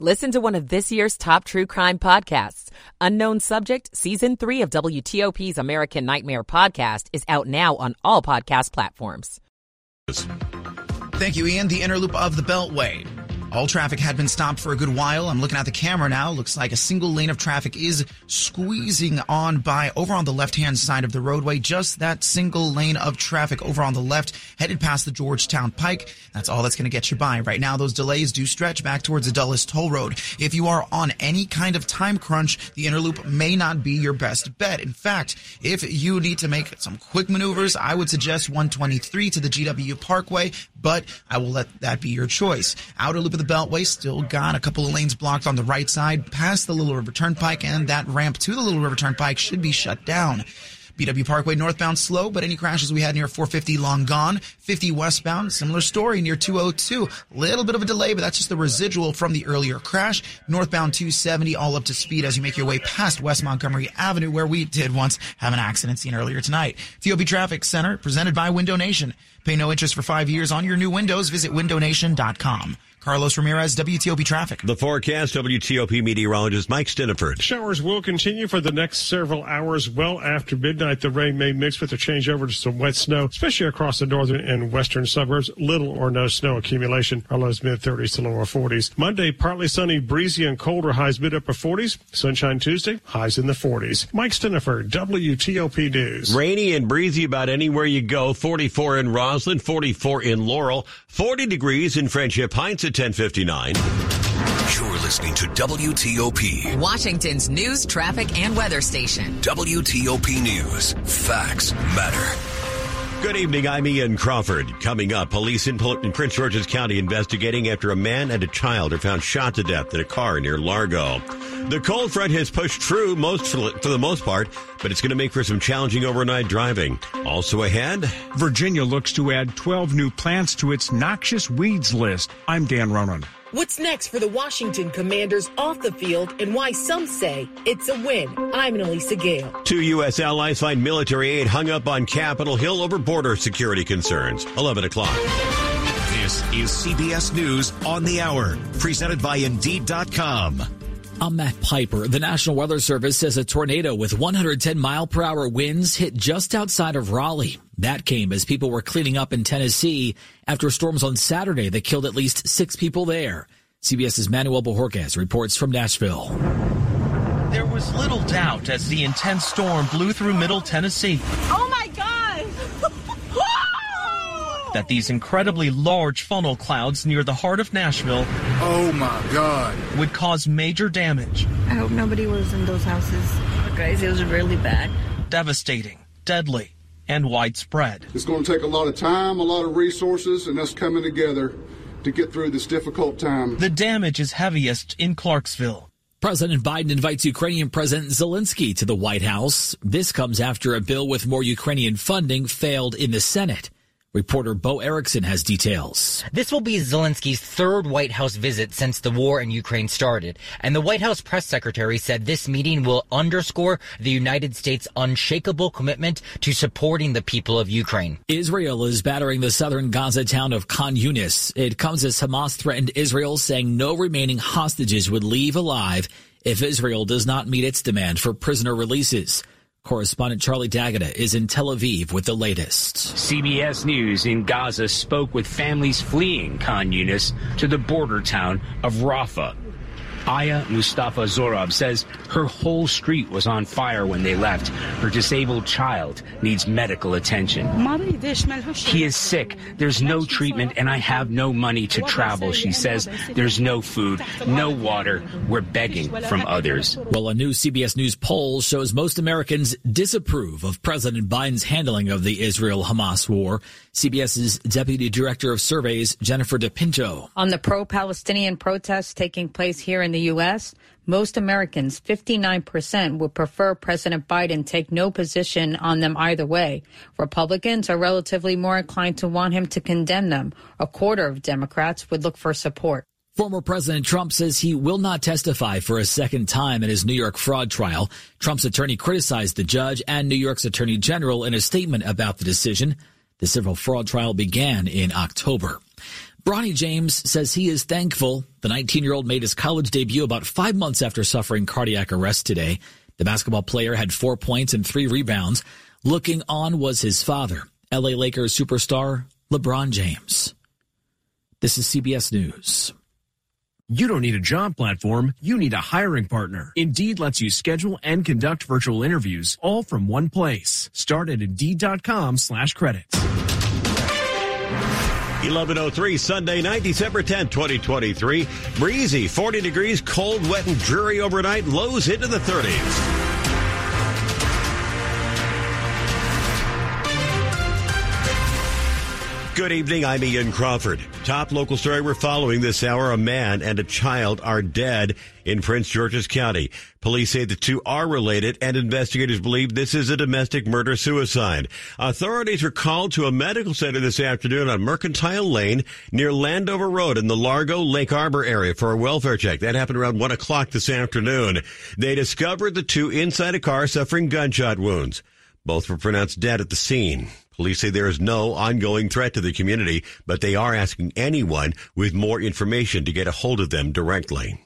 Listen to one of this year's top true crime podcasts. Unknown Subject, Season 3 of WTOP's American Nightmare podcast is out now on all podcast platforms. Thank you, Ian. The inner loop of the Beltway. All traffic had been stopped for a good while. I'm looking at the camera now. Looks like a single lane of traffic is squeezing on by over on the left hand side of the roadway. Just that single lane of traffic over on the left headed past the Georgetown Pike. That's all that's going to get you by. Right now, those delays do stretch back towards the Dulles Toll Road. If you are on any kind of time crunch, the inner loop may not be your best bet. In fact, if you need to make some quick maneuvers, I would suggest 123 to the GW Parkway, but I will let that be your choice. Outer loop of the Beltway still got a couple of lanes blocked on the right side past the Little River Turnpike, and that ramp to the Little River Turnpike should be shut down. BW Parkway northbound slow, but any crashes we had near 450 long gone. 50 westbound, similar story near 202. Little bit of a delay, but that's just the residual from the earlier crash. Northbound 270 all up to speed as you make your way past West Montgomery Avenue where we did once have an accident seen earlier tonight. TOP Traffic Center presented by Window Nation. Pay no interest for five years on your new windows. Visit windownation.com. Carlos Ramirez, WTOP Traffic. The forecast, WTOP meteorologist Mike Stinneford. Showers will continue for the next several hours. Well after midnight, the rain may mix with a change over to some wet snow, especially across the northern and western suburbs. Little or no snow accumulation. Our lows mid 30s to lower 40s. Monday, partly sunny, breezy, and colder. Highs mid upper 40s. Sunshine Tuesday, highs in the 40s. Mike Stinneford, WTOP News. Rainy and breezy about anywhere you go. 44 in Rosslyn, 44 in Laurel, 40 degrees in Friendship Heights at 1059. You're listening to WTOP. Washington's news, traffic, and weather station. WTOP News. Facts matter. Good evening. I'm Ian Crawford. Coming up, police in, in Prince George's County investigating after a man and a child are found shot to death in a car near Largo. The cold front has pushed through most for, for the most part, but it's going to make for some challenging overnight driving. Also ahead, Virginia looks to add 12 new plants to its noxious weeds list. I'm Dan Ronan. What's next for the Washington Commanders off the field and why some say it's a win? I'm Annalisa Gale. Two U.S. allies find military aid hung up on Capitol Hill over border security concerns. 11 o'clock. This is CBS News on the Hour, presented by Indeed.com. I'm Matt Piper. The National Weather Service says a tornado with 110 mile per hour winds hit just outside of Raleigh. That came as people were cleaning up in Tennessee after storms on Saturday that killed at least six people there. CBS's Manuel Bojorquez reports from Nashville. There was little doubt as the intense storm blew through Middle Tennessee. Oh my God! that these incredibly large funnel clouds near the heart of Nashville oh my god would cause major damage. I hope nobody was in those houses. Guys, it was really bad. Devastating, deadly, and widespread. It's going to take a lot of time, a lot of resources, and us coming together to get through this difficult time. The damage is heaviest in Clarksville. President Biden invites Ukrainian President Zelensky to the White House. This comes after a bill with more Ukrainian funding failed in the Senate. Reporter Bo Erickson has details. This will be Zelensky's third White House visit since the war in Ukraine started. And the White House press secretary said this meeting will underscore the United States' unshakable commitment to supporting the people of Ukraine. Israel is battering the southern Gaza town of Khan Yunis. It comes as Hamas threatened Israel, saying no remaining hostages would leave alive if Israel does not meet its demand for prisoner releases. Correspondent Charlie D'Agata is in Tel Aviv with the latest. CBS News in Gaza spoke with families fleeing Khan Yunis to the border town of Rafah. Aya Mustafa Zorab says her whole street was on fire when they left. Her disabled child needs medical attention. He is sick. There's no treatment and I have no money to travel, she says. There's no food, no water. We're begging from others. Well, a new CBS News poll shows most Americans disapprove of President Biden's handling of the Israel-Hamas war. CBS's Deputy Director of Surveys, Jennifer DePinto. On the pro-Palestinian protests taking place here in the U.S., most Americans, 59%, would prefer President Biden take no position on them either way. Republicans are relatively more inclined to want him to condemn them. A quarter of Democrats would look for support. Former President Trump says he will not testify for a second time in his New York fraud trial. Trump's attorney criticized the judge and New York's attorney general in a statement about the decision. The civil fraud trial began in October. Bronny James says he is thankful the 19 year old made his college debut about five months after suffering cardiac arrest today. The basketball player had four points and three rebounds. Looking on was his father, LA Lakers superstar LeBron James. This is CBS News. You don't need a job platform, you need a hiring partner. Indeed lets you schedule and conduct virtual interviews all from one place. Start at Indeed.com slash credits. 1103 Sunday night, December 10th, 2023. Breezy, 40 degrees, cold, wet, and dreary overnight, lows into the 30s. Good evening. I'm Ian Crawford. Top local story we're following this hour. A man and a child are dead in Prince George's County. Police say the two are related and investigators believe this is a domestic murder suicide. Authorities were called to a medical center this afternoon on Mercantile Lane near Landover Road in the Largo Lake Arbor area for a welfare check. That happened around one o'clock this afternoon. They discovered the two inside a car suffering gunshot wounds. Both were pronounced dead at the scene. Police say there is no ongoing threat to the community, but they are asking anyone with more information to get a hold of them directly.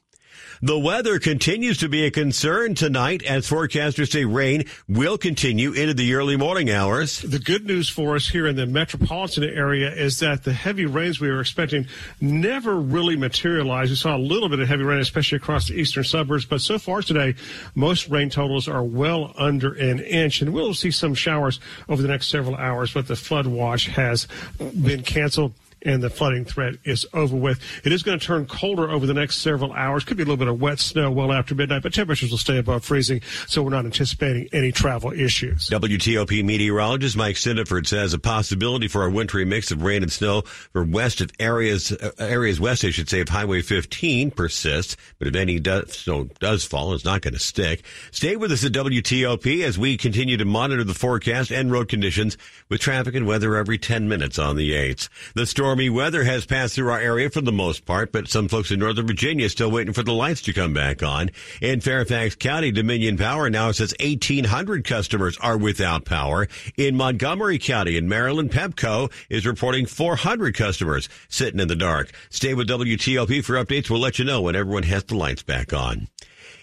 The weather continues to be a concern tonight as forecasters say rain will continue into the early morning hours. The good news for us here in the metropolitan area is that the heavy rains we were expecting never really materialized. We saw a little bit of heavy rain, especially across the eastern suburbs, but so far today, most rain totals are well under an inch, and we'll see some showers over the next several hours, but the flood watch has been canceled and the flooding threat is over with. It is going to turn colder over the next several hours. Could be a little bit of wet snow well after midnight, but temperatures will stay above freezing, so we're not anticipating any travel issues. WTOP meteorologist Mike Stinneford says a possibility for a wintry mix of rain and snow for west of areas uh, areas west, I should say, of Highway 15 persists. But if any does, snow does fall, it's not going to stick. Stay with us at WTOP as we continue to monitor the forecast and road conditions with traffic and weather every 10 minutes on the 8s. The storm stormy weather has passed through our area for the most part, but some folks in Northern Virginia still waiting for the lights to come back on. In Fairfax County, Dominion Power now says 1,800 customers are without power. In Montgomery County in Maryland, Pepco is reporting 400 customers sitting in the dark. Stay with WTOP for updates. We'll let you know when everyone has the lights back on.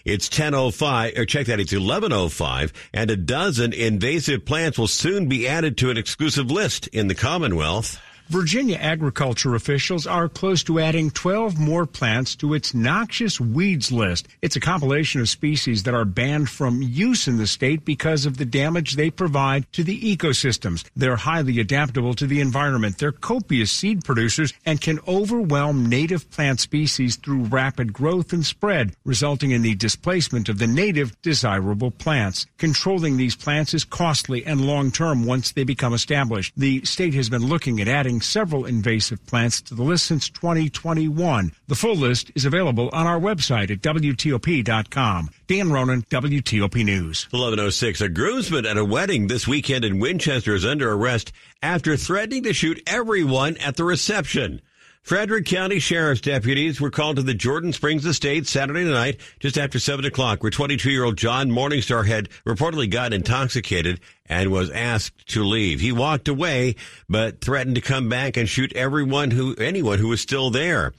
It's 1005, or check that, it's 1105, and a dozen invasive plants will soon be added to an exclusive list in the Commonwealth. Virginia agriculture officials are close to adding 12 more plants to its noxious weeds list. It's a compilation of species that are banned from use in the state because of the damage they provide to the ecosystems. They're highly adaptable to the environment. They're copious seed producers and can overwhelm native plant species through rapid growth and spread, resulting in the displacement of the native desirable plants. Controlling these plants is costly and long term once they become established. The state has been looking at adding adding several invasive plants to the list since 2021. The full list is available on our website at WTOP.com. Dan Ronan, WTOP News. 1106. A groomsman at a wedding this weekend in Winchester is under arrest after threatening to shoot everyone at the reception. Frederick County Sheriff's deputies were called to the Jordan Springs estate Saturday night just after 7 o'clock where 22-year-old John Morningstar had reportedly got intoxicated and was asked to leave. He walked away but threatened to come back and shoot everyone who, anyone who was still there.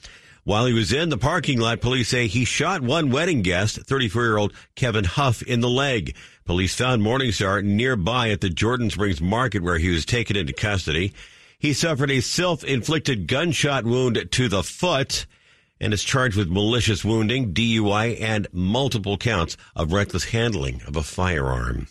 While he was in the parking lot, police say he shot one wedding guest, 34-year-old Kevin Huff, in the leg. Police found Morningstar nearby at the Jordan Springs market where he was taken into custody. He suffered a self-inflicted gunshot wound to the foot and is charged with malicious wounding, DUI, and multiple counts of reckless handling of a firearm.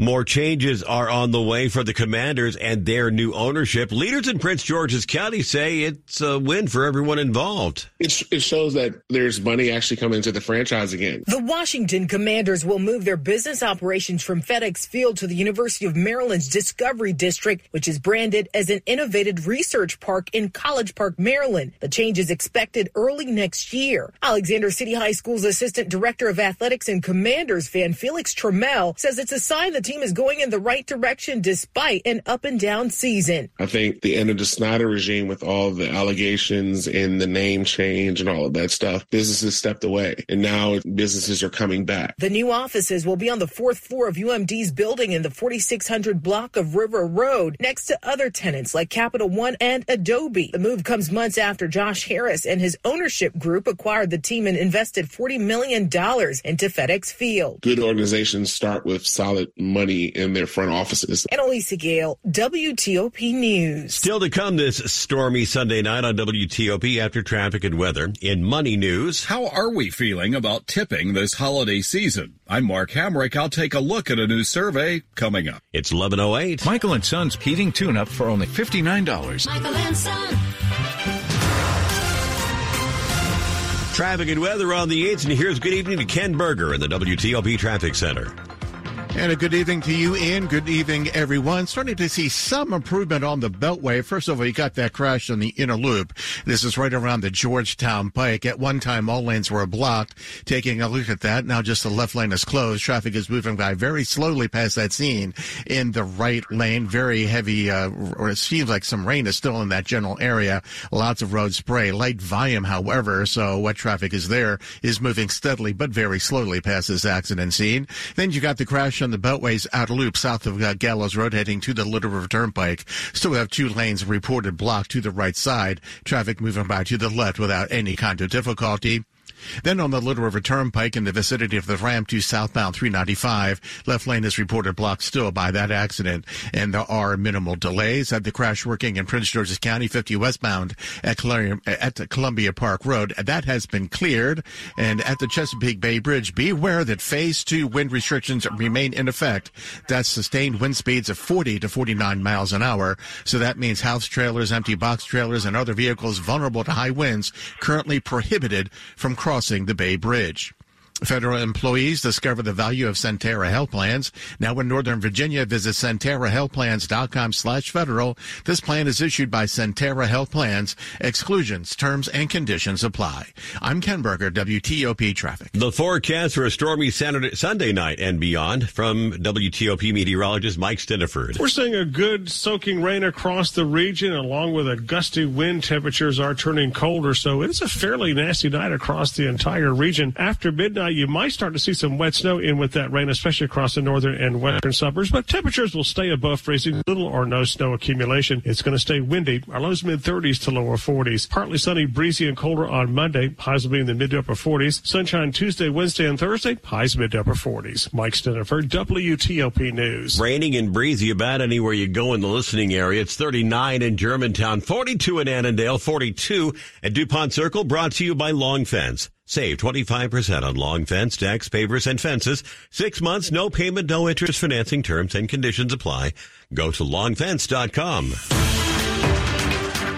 More changes are on the way for the Commanders and their new ownership. Leaders in Prince George's County say it's a win for everyone involved. It, it shows that there's money actually coming into the franchise again. The Washington Commanders will move their business operations from FedEx Field to the University of Maryland's Discovery District, which is branded as an innovative research park in College Park, Maryland. The change is expected early next year. Alexandria City High School's Assistant Director of Athletics and Commanders fan Felix Trammell says it's a sign that team is going in the right direction despite an up and down season. I think the end of the Snyder regime with all the allegations and the name change and all of that stuff, businesses stepped away and now businesses are coming back. The new offices will be on the fourth floor of UMD's building in the 4600 block of River Road next to other tenants like Capital One and Adobe. The move comes months after Josh Harris and his ownership group acquired the team and invested $40 million into FedEx Field. Good organizations start with solid money in their front offices. Annalisa Gale, WTOP News. Still to come this stormy Sunday night on WTOP after traffic and weather. In money news, how are we feeling about tipping this holiday season? I'm Mark Hamrick. I'll take a look at a new survey coming up. It's 1108. Michael and Son's heating tune-up for only $59. Michael and Son. Traffic and weather on the 8th, and here's good evening to Ken Berger in the WTOP Traffic Center. And a good evening to you, Ian. Good evening, everyone. Starting to see some improvement on the Beltway. First of all, you got that crash on the inner loop. This is right around the Georgetown Pike. At one time, all lanes were blocked. Taking a look at that, now just the left lane is closed. Traffic is moving by very slowly past that scene in the right lane. Very heavy, uh, or it seems like some rain is still in that general area. Lots of road spray. Light volume, however, so what traffic is there is moving steadily but very slowly past this accident scene. Then you got the crash on the Beltway's outer loop south of uh, Gallows Road heading to the Little River Turnpike. Still have two lanes reported blocked to the right side. Traffic moving by to the left without any kind of difficulty. Then on the Little River Turnpike in the vicinity of the ramp to southbound 395, left lane is reported blocked still by that accident. And there are minimal delays at the crash working in Prince George's County 50 westbound at Columbia, at Columbia Park Road. That has been cleared. And at the Chesapeake Bay Bridge, beware that phase two wind restrictions remain in effect. That's sustained wind speeds of 40 to 49 miles an hour. So that means house trailers, empty box trailers, and other vehicles vulnerable to high winds currently prohibited from crossing crossing the Bay Bridge. Federal employees discover the value of Sentara health plans. Now in Northern Virginia, visit SentaraHealthPlans.com slash federal. This plan is issued by Sentara Health Plans. Exclusions, terms, and conditions apply. I'm Ken Berger, WTOP Traffic. The forecast for a stormy Saturday, Sunday night and beyond from WTOP meteorologist Mike Stinneford. We're seeing a good soaking rain across the region along with a gusty wind. Temperatures are turning colder, so it's a fairly nasty night across the entire region. After midnight, you might start to see some wet snow in with that rain, especially across the northern and western suburbs, but temperatures will stay above freezing. Little or no snow accumulation. It's going to stay windy. Our lows mid 30s to lower 40s. Partly sunny, breezy, and colder on Monday. Highs will be in the mid to upper 40s. Sunshine Tuesday, Wednesday, and Thursday. Highs mid to upper 40s. Mike Stinneford, WTOP News. Raining and breezy about anywhere you go in the listening area. It's 39 in Germantown, 42 in Annandale, 42 at DuPont Circle, brought to you by Long Fence. Save 25% on long fence, decks, pavers, and fences. Six months, no payment, no interest financing terms and conditions apply. Go to longfence.com.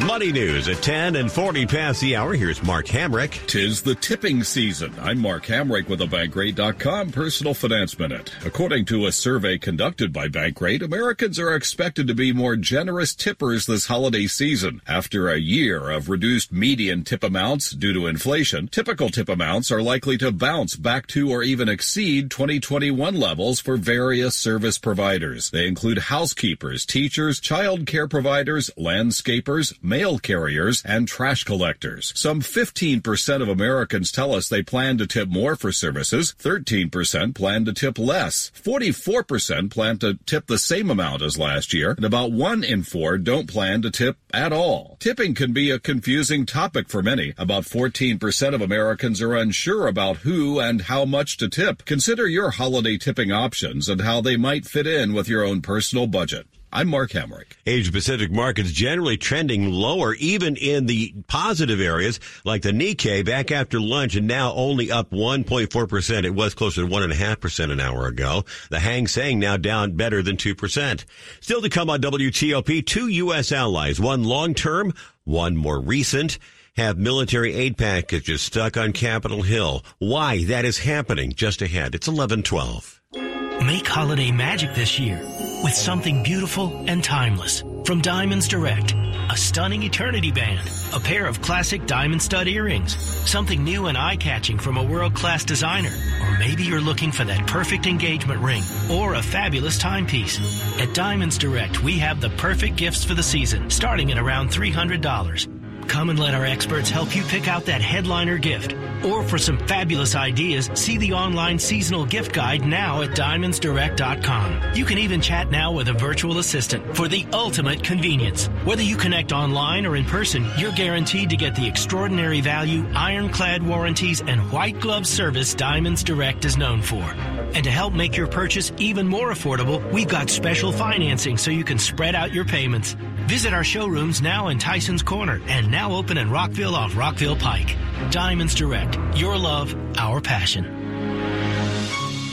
Money news at 10 and 40 past the hour. Here's Mark Hamrick. Tis the tipping season. I'm Mark Hamrick with a Bankrate.com personal finance minute. According to a survey conducted by Bankrate, Americans are expected to be more generous tippers this holiday season. After a year of reduced median tip amounts due to inflation, typical tip amounts are likely to bounce back to or even exceed 2021 levels for various service providers. They include housekeepers, teachers, child care providers, landscapers, mail carriers, and trash collectors. Some 15% of Americans tell us they plan to tip more for services. 13% plan to tip less. 44% plan to tip the same amount as last year. And about one in four don't plan to tip at all. Tipping can be a confusing topic for many. About 14% of Americans are unsure about who and how much to tip. Consider your holiday tipping options and how they might fit in with your own personal budget. I'm Mark Hamrick. Asia Pacific markets generally trending lower, even in the positive areas like the Nikkei back after lunch and now only up 1.4%. It was closer to 1.5% an hour ago. The Hang Seng now down better than 2%. Still to come on WTOP, two U.S. allies, one long term, one more recent have military aid packages stuck on Capitol Hill. Why that is happening just ahead. It's 1112. Make holiday magic this year with something beautiful and timeless from Diamonds Direct. A stunning eternity band, a pair of classic diamond stud earrings, something new and eye-catching from a world-class designer, or maybe you're looking for that perfect engagement ring or a fabulous timepiece. At Diamonds Direct, we have the perfect gifts for the season, starting at around $300. Come and let our experts help you pick out that headliner gift. Or for some fabulous ideas, see the online seasonal gift guide now at diamondsdirect.com. You can even chat now with a virtual assistant for the ultimate convenience. Whether you connect online or in person, you're guaranteed to get the extraordinary value, ironclad warranties, and white glove service Diamonds Direct is known for. And to help make your purchase even more affordable, we've got special financing so you can spread out your payments. Visit our showrooms now in Tyson's Corner and now open in Rockville off Rockville Pike. Diamonds Direct. Your love, our passion.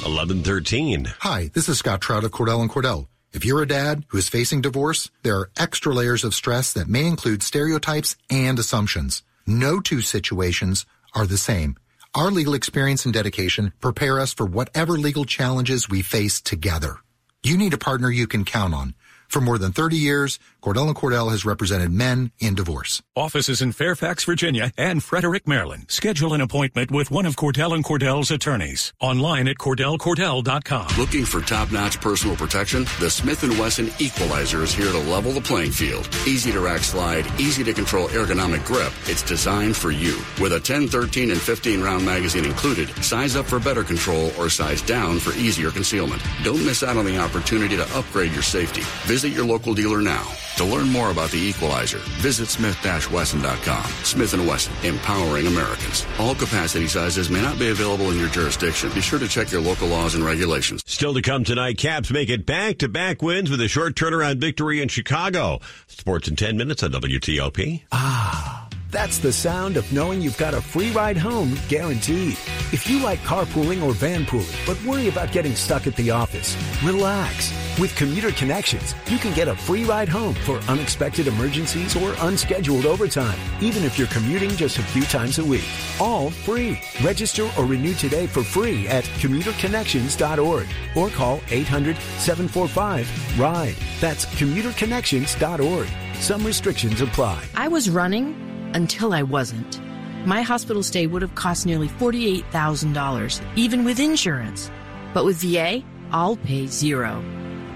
1113. Hi, this is Scott Trout of Cordell and Cordell. If you're a dad who is facing divorce, there are extra layers of stress that may include stereotypes and assumptions. No two situations are the same. Our legal experience and dedication prepare us for whatever legal challenges we face together. You need a partner you can count on. For more than 30 years, Cordell and Cordell has represented men in divorce. Offices in Fairfax, Virginia and Frederick, Maryland. Schedule an appointment with one of Cordell and Cordell's attorneys. Online at cordellcordell.com. Looking for top-notch personal protection? The Smith & Wesson Equalizer is here to level the playing field. Easy to rack slide, easy to control ergonomic grip. It's designed for you. With a 10, 13, and 15 round magazine included, size up for better control or size down for easier concealment. Don't miss out on the opportunity to upgrade your safety. Visit your local dealer now. To learn more about the Equalizer, visit smith-wesson.com. Smith & Wesson, empowering Americans. All capacity sizes may not be available in your jurisdiction. Be sure to check your local laws and regulations. Still to come tonight, Caps make it back-to-back wins with a short turnaround victory in Chicago. Sports in 10 minutes on WTOP. Ah. That's the sound of knowing you've got a free ride home guaranteed. If you like carpooling or vanpooling, but worry about getting stuck at the office, relax. With Commuter Connections, you can get a free ride home for unexpected emergencies or unscheduled overtime, even if you're commuting just a few times a week. All free. Register or renew today for free at commuterconnections.org or call 800-745-RIDE. That's commuterconnections.org. Some restrictions apply. I was running until I wasn't. My hospital stay would have cost nearly $48,000, even with insurance. But with VA, I'll pay zero.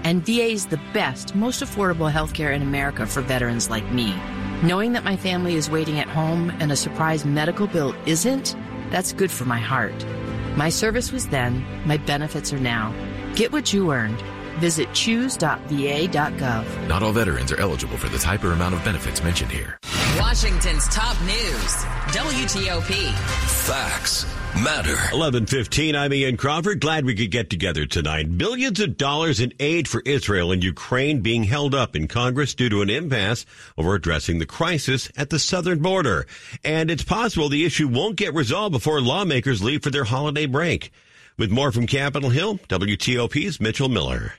And VA is the best, most affordable healthcare in America for veterans like me. Knowing that my family is waiting at home and a surprise medical bill isn't, that's good for my heart. My service was then, my benefits are now. Get what you earned. Visit choose.va.gov. Not all veterans are eligible for the type or amount of benefits mentioned here. Washington's top news, WTOP. Facts matter. 11:15. I'm Ian Crawford. Glad we could get together tonight. Billions of dollars in aid for Israel and Ukraine being held up in Congress due to an impasse over addressing the crisis at the southern border. And it's possible the issue won't get resolved before lawmakers leave for their holiday break. With more from Capitol Hill, WTOP's Mitchell Miller.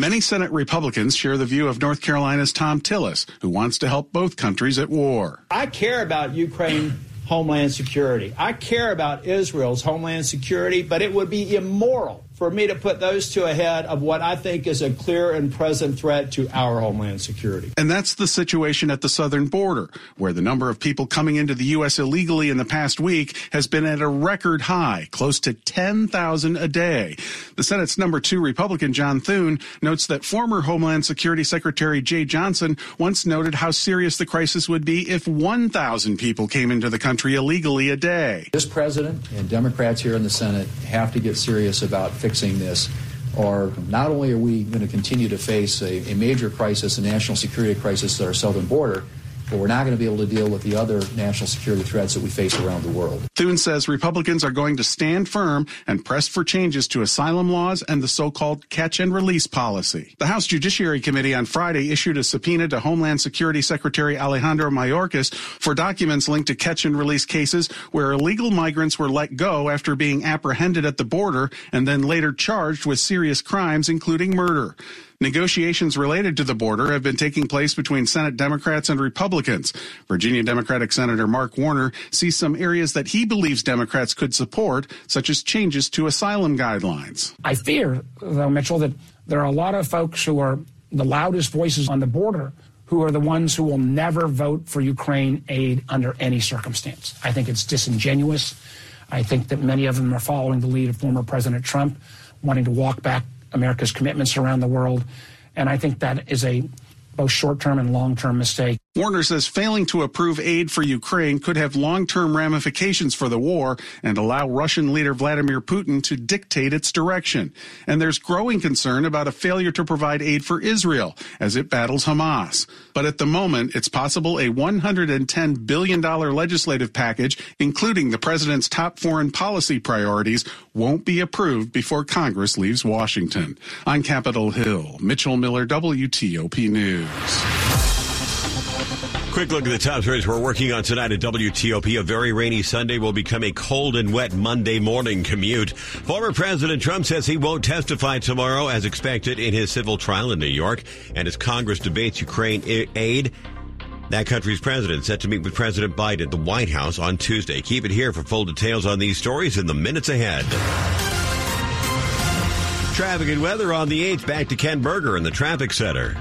Many Senate Republicans share the view of North Carolina's Thom Tillis, who wants to help both countries at war. I care about Ukraine homeland security. I care about Israel's homeland security, but it would be immoral for me to put those two ahead of what I think is a clear and present threat to our homeland security. And that's the situation at the southern border, where the number of people coming into the U.S. illegally in the past week has been at a record high, close to 10,000 a day. The Senate's number two Republican, John Thune, notes that former Homeland Security Secretary Jeh Johnson once noted how serious the crisis would be if 1,000 people came into the country illegally a day. This president and Democrats here in the Senate have to get serious about fixing fixing this, or not only are we going to continue to face a, a major crisis, a national security crisis at our southern border, but we're not going to be able to deal with the other national security threats that we face around the world. Thune says Republicans are going to stand firm and press for changes to asylum laws and the so-called catch and release policy. The House Judiciary Committee on Friday issued a subpoena to Homeland Security Secretary Alejandro Mayorkas for documents linked to catch and release cases where illegal migrants were let go after being apprehended at the border and then later charged with serious crimes, including murder. Negotiations related to the border have been taking place between Senate Democrats and Republicans. Virginia Democratic Senator Mark Warner sees some areas that he believes Democrats could support, such as changes to asylum guidelines. I fear, though, Mitchell, that there are a lot of folks who are the loudest voices on the border who are the ones who will never vote for Ukraine aid under any circumstance. I think it's disingenuous. I think that many of them are following the lead of former President Trump, wanting to walk back America's commitments around the world. And I think that is a both short term and long term mistake. Warner says failing to approve aid for Ukraine could have long term ramifications for the war and allow Russian leader Vladimir Putin to dictate its direction. And there's growing concern about a failure to provide aid for Israel as it battles Hamas. But at the moment, it's possible a $110 billion legislative package, including the president's top foreign policy priorities, won't be approved before Congress leaves Washington. On Capitol Hill, Mitchell Miller, WTOP News. Quick look at the top stories we're working on tonight at WTOP. A very rainy Sunday will become a cold and wet Monday morning commute. Former President Trump says he won't testify tomorrow as expected in his civil trial in New York. And as Congress debates Ukraine aid, that country's president set to meet with President Biden at the White House on Tuesday. Keep it here for full details on these stories in the minutes ahead. Traffic and weather on the 8th. Back to Ken Berger in the traffic center.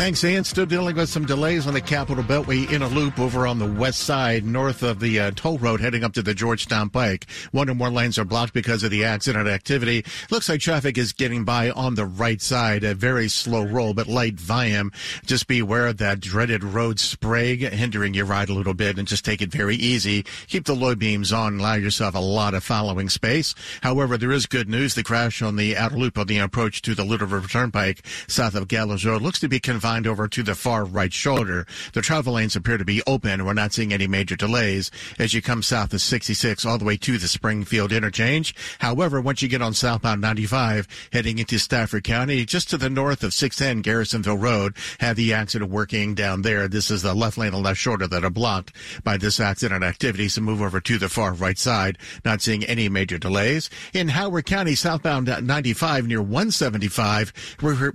Thanks, Ian. Still dealing with some delays on the Capital Beltway in a loop over on the west side, north of the uh, toll road heading up to the Georgetown Pike. One or more lanes are blocked because of the accident activity. Looks like traffic is getting by on the right side. A very slow roll, but light volume. Just be aware of that dreaded road spray hindering your ride a little bit and just take it very easy. Keep the low beams on. Allow yourself a lot of following space. However, there is good news. The crash on the outer loop on the approach to the Little River Turnpike south of Gallows Road looks to be confined confined over to the far right shoulder. The travel lanes appear to be open. We're not seeing any major delays as you come south of 66 all the way to the Springfield interchange. However, once you get on southbound 95 heading into Stafford County, just to the north of 610 Garrisonville Road, had the accident working down there. This is the left lane and left shoulder that are blocked by this accident activity. So move over to the far right side. Not seeing any major delays. In Howard County, southbound 95 near 175,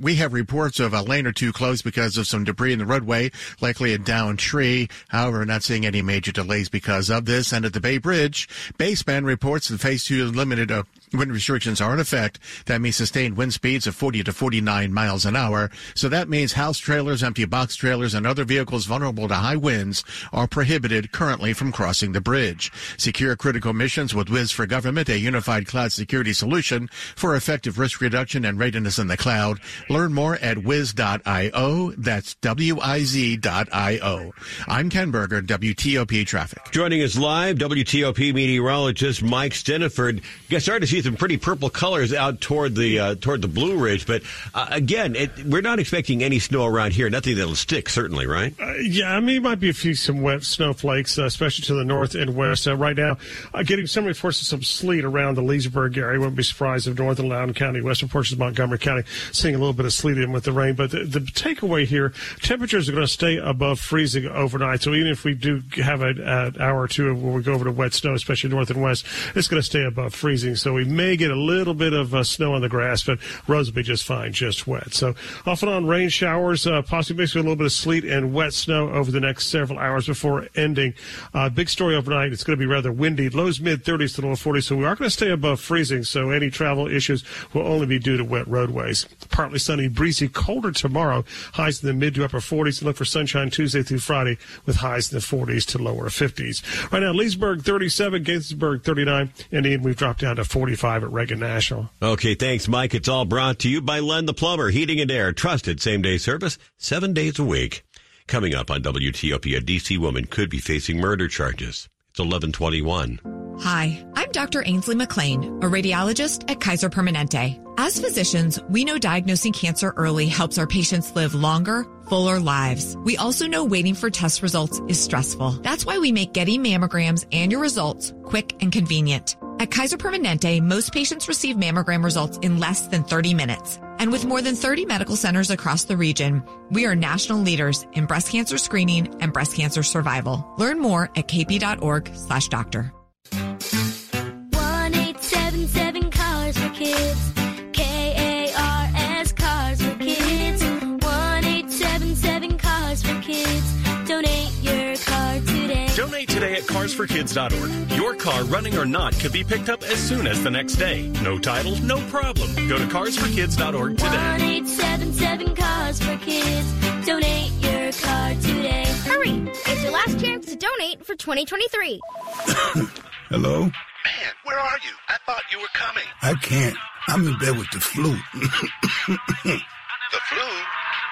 we have reports of a lane or two closed because of some debris in the roadway, likely a downed tree. However, not seeing any major delays because of this. And at the Bay Bridge, Baseman reports that phase two limited wind restrictions are in effect. That means sustained wind speeds of 40 to 49 miles an hour. So that means house trailers, empty box trailers, and other vehicles vulnerable to high winds are prohibited currently from crossing the bridge. Secure critical missions with Wiz for Government, a unified cloud security solution for effective risk reduction and readiness in the cloud. Learn more at wiz.io. That's W-I-Z.io. I'm Ken Berger, WTOP Traffic. Joining us live, WTOP meteorologist Mike Stinneford. You starting to see some pretty purple colors out toward the uh, toward the Blue Ridge, but uh, again, it, we're not expecting any snow around here. Nothing that'll stick, certainly, right? Uh, yeah, I mean, it might be a few some wet snowflakes, uh, especially to the north and west. Uh, right now, uh, getting some reports of some sleet around the Leesburg area. Wouldn't be surprised if north and Loudoun County, western portions of Montgomery County, seeing a little bit of sleet in with the rain. But the, the takeaway here, temperatures are going to stay above freezing overnight. So even if we do have an hour or two where we go over to wet snow, especially north and west, it's going to stay above freezing. So we may get a little bit of uh, snow on the grass, but roads will be just fine, just wet. So off and on rain showers, uh, possibly mixed with a little bit of sleet and wet snow over the next several hours before ending. Uh, big story overnight. It's going to be rather windy. Lows mid 30s to low 40s. So we are going to stay above freezing. So any travel issues will only be due to wet roadways. Partly sunny, breezy, colder tomorrow highs in the mid to upper 40s. And look for sunshine Tuesday through Friday with highs in the 40s to lower 50s. Right now, Leesburg 37, Gaithersburg 39, and Ian, we've dropped down to 45 at Reagan National. Okay, thanks, Mike. It's all brought to you by Len the Plumber, Heating and Air, trusted same day service, seven days a week. Coming up on WTOP, a DC woman could be facing murder charges. It's 1121. Hi, I'm Dr. Ainsley MacLean, a radiologist at Kaiser Permanente. As physicians, we know diagnosing cancer early helps our patients live longer, fuller lives. We also know waiting for test results is stressful. That's why we make getting mammograms and your results quick and convenient. At Kaiser Permanente, most patients receive mammogram results in less than 30 minutes. And with more than 30 medical centers across the region, we are national leaders in breast cancer screening and breast cancer survival. Learn more at kp.org slash doctor. 1877 Cars for Kids. At carsforkids.org. Your car, running or not, could be picked up as soon as the next day. No title, no problem. Go to carsforkids.org today. 1877 Cars for Kids. Donate your car today. Hurry! It's your last chance to donate for 2023. Hello? Man, where are you? I thought you were coming. I can't. I'm in bed with the flu. the flu?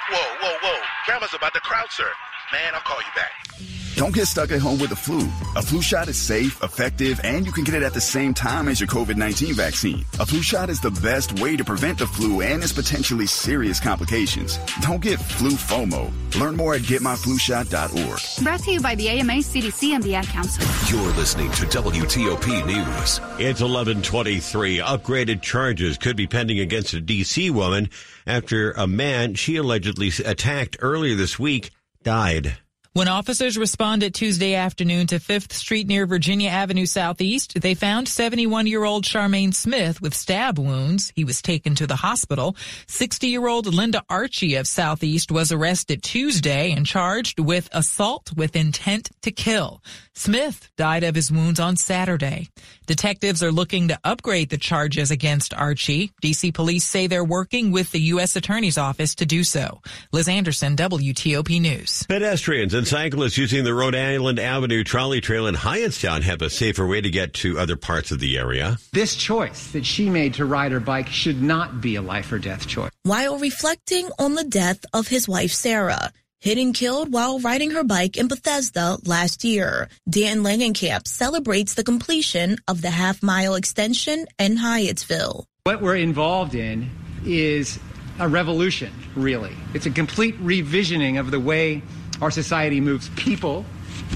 Whoa, whoa, whoa. Grandma's about to crowd surf. Man, I'll call you back. Don't get stuck at home with the flu. A flu shot is safe, effective, and you can get it at the same time as your COVID 19 vaccine. A flu shot is the best way to prevent the flu and its potentially serious complications. Don't get flu FOMO. Learn more at getmyflushot.org. Brought to you by the AMA, CDC, and the Ad Council. You're listening to WTOP News. It's 1123. Upgraded charges could be pending against a D.C. woman after a man she allegedly attacked earlier this week died. When officers responded Tuesday afternoon to 5th Street near Virginia Avenue Southeast, they found 71 year old Charmaine Smith with stab wounds. He was taken to the hospital. 60 year old Linda Archie of Southeast was arrested Tuesday and charged with assault with intent to kill. Smith died of his wounds on Saturday. Detectives are looking to upgrade the charges against Archie. DC police say they're working with the U.S. Attorney's Office to do so. Liz Anderson, WTOP News. Pedestrians and cyclists using the Rhode Island Avenue trolley trail in Hyanstown have a safer way to get to other parts of the area. This choice that she made to ride her bike should not be a life or death choice. While reflecting on the death of his wife, Sarah, hit and killed while riding her bike in Bethesda last year. Dan Langenkamp celebrates the completion of the half mile extension in Hyattsville. What we're involved in is a revolution, really. It's a complete revisioning of the way our society moves people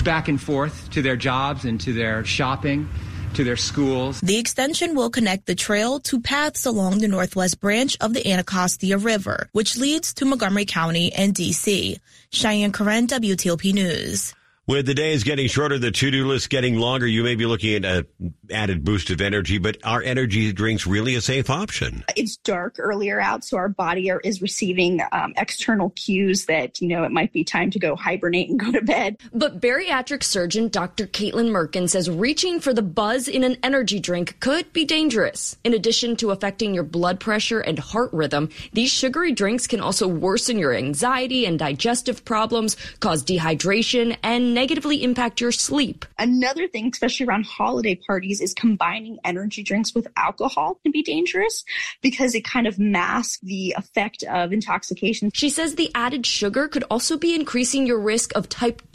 back and forth to their jobs and to their shopping to their schools. The extension will connect the trail to paths along the northwest branch of the Anacostia River, which leads to Montgomery County and D.C. Cheyenne Corin, WTOP News. With the days getting shorter, the to-do list getting longer, you may be looking at an added boost of energy, but are energy drinks really a safe option? It's dark earlier out, so our body are, is receiving um, external cues that, you know, it might be time to go hibernate and go to bed. But bariatric surgeon Dr. Caitlin Merkin says reaching for the buzz in an energy drink could be dangerous. In addition to affecting your blood pressure and heart rhythm, these sugary drinks can also worsen your anxiety and digestive problems, cause dehydration, and negatively impact your sleep. Another thing, especially around holiday parties, is combining energy drinks with alcohol can be dangerous because it kind of masks the effect of intoxication. She says the added sugar could also be increasing your risk of type 2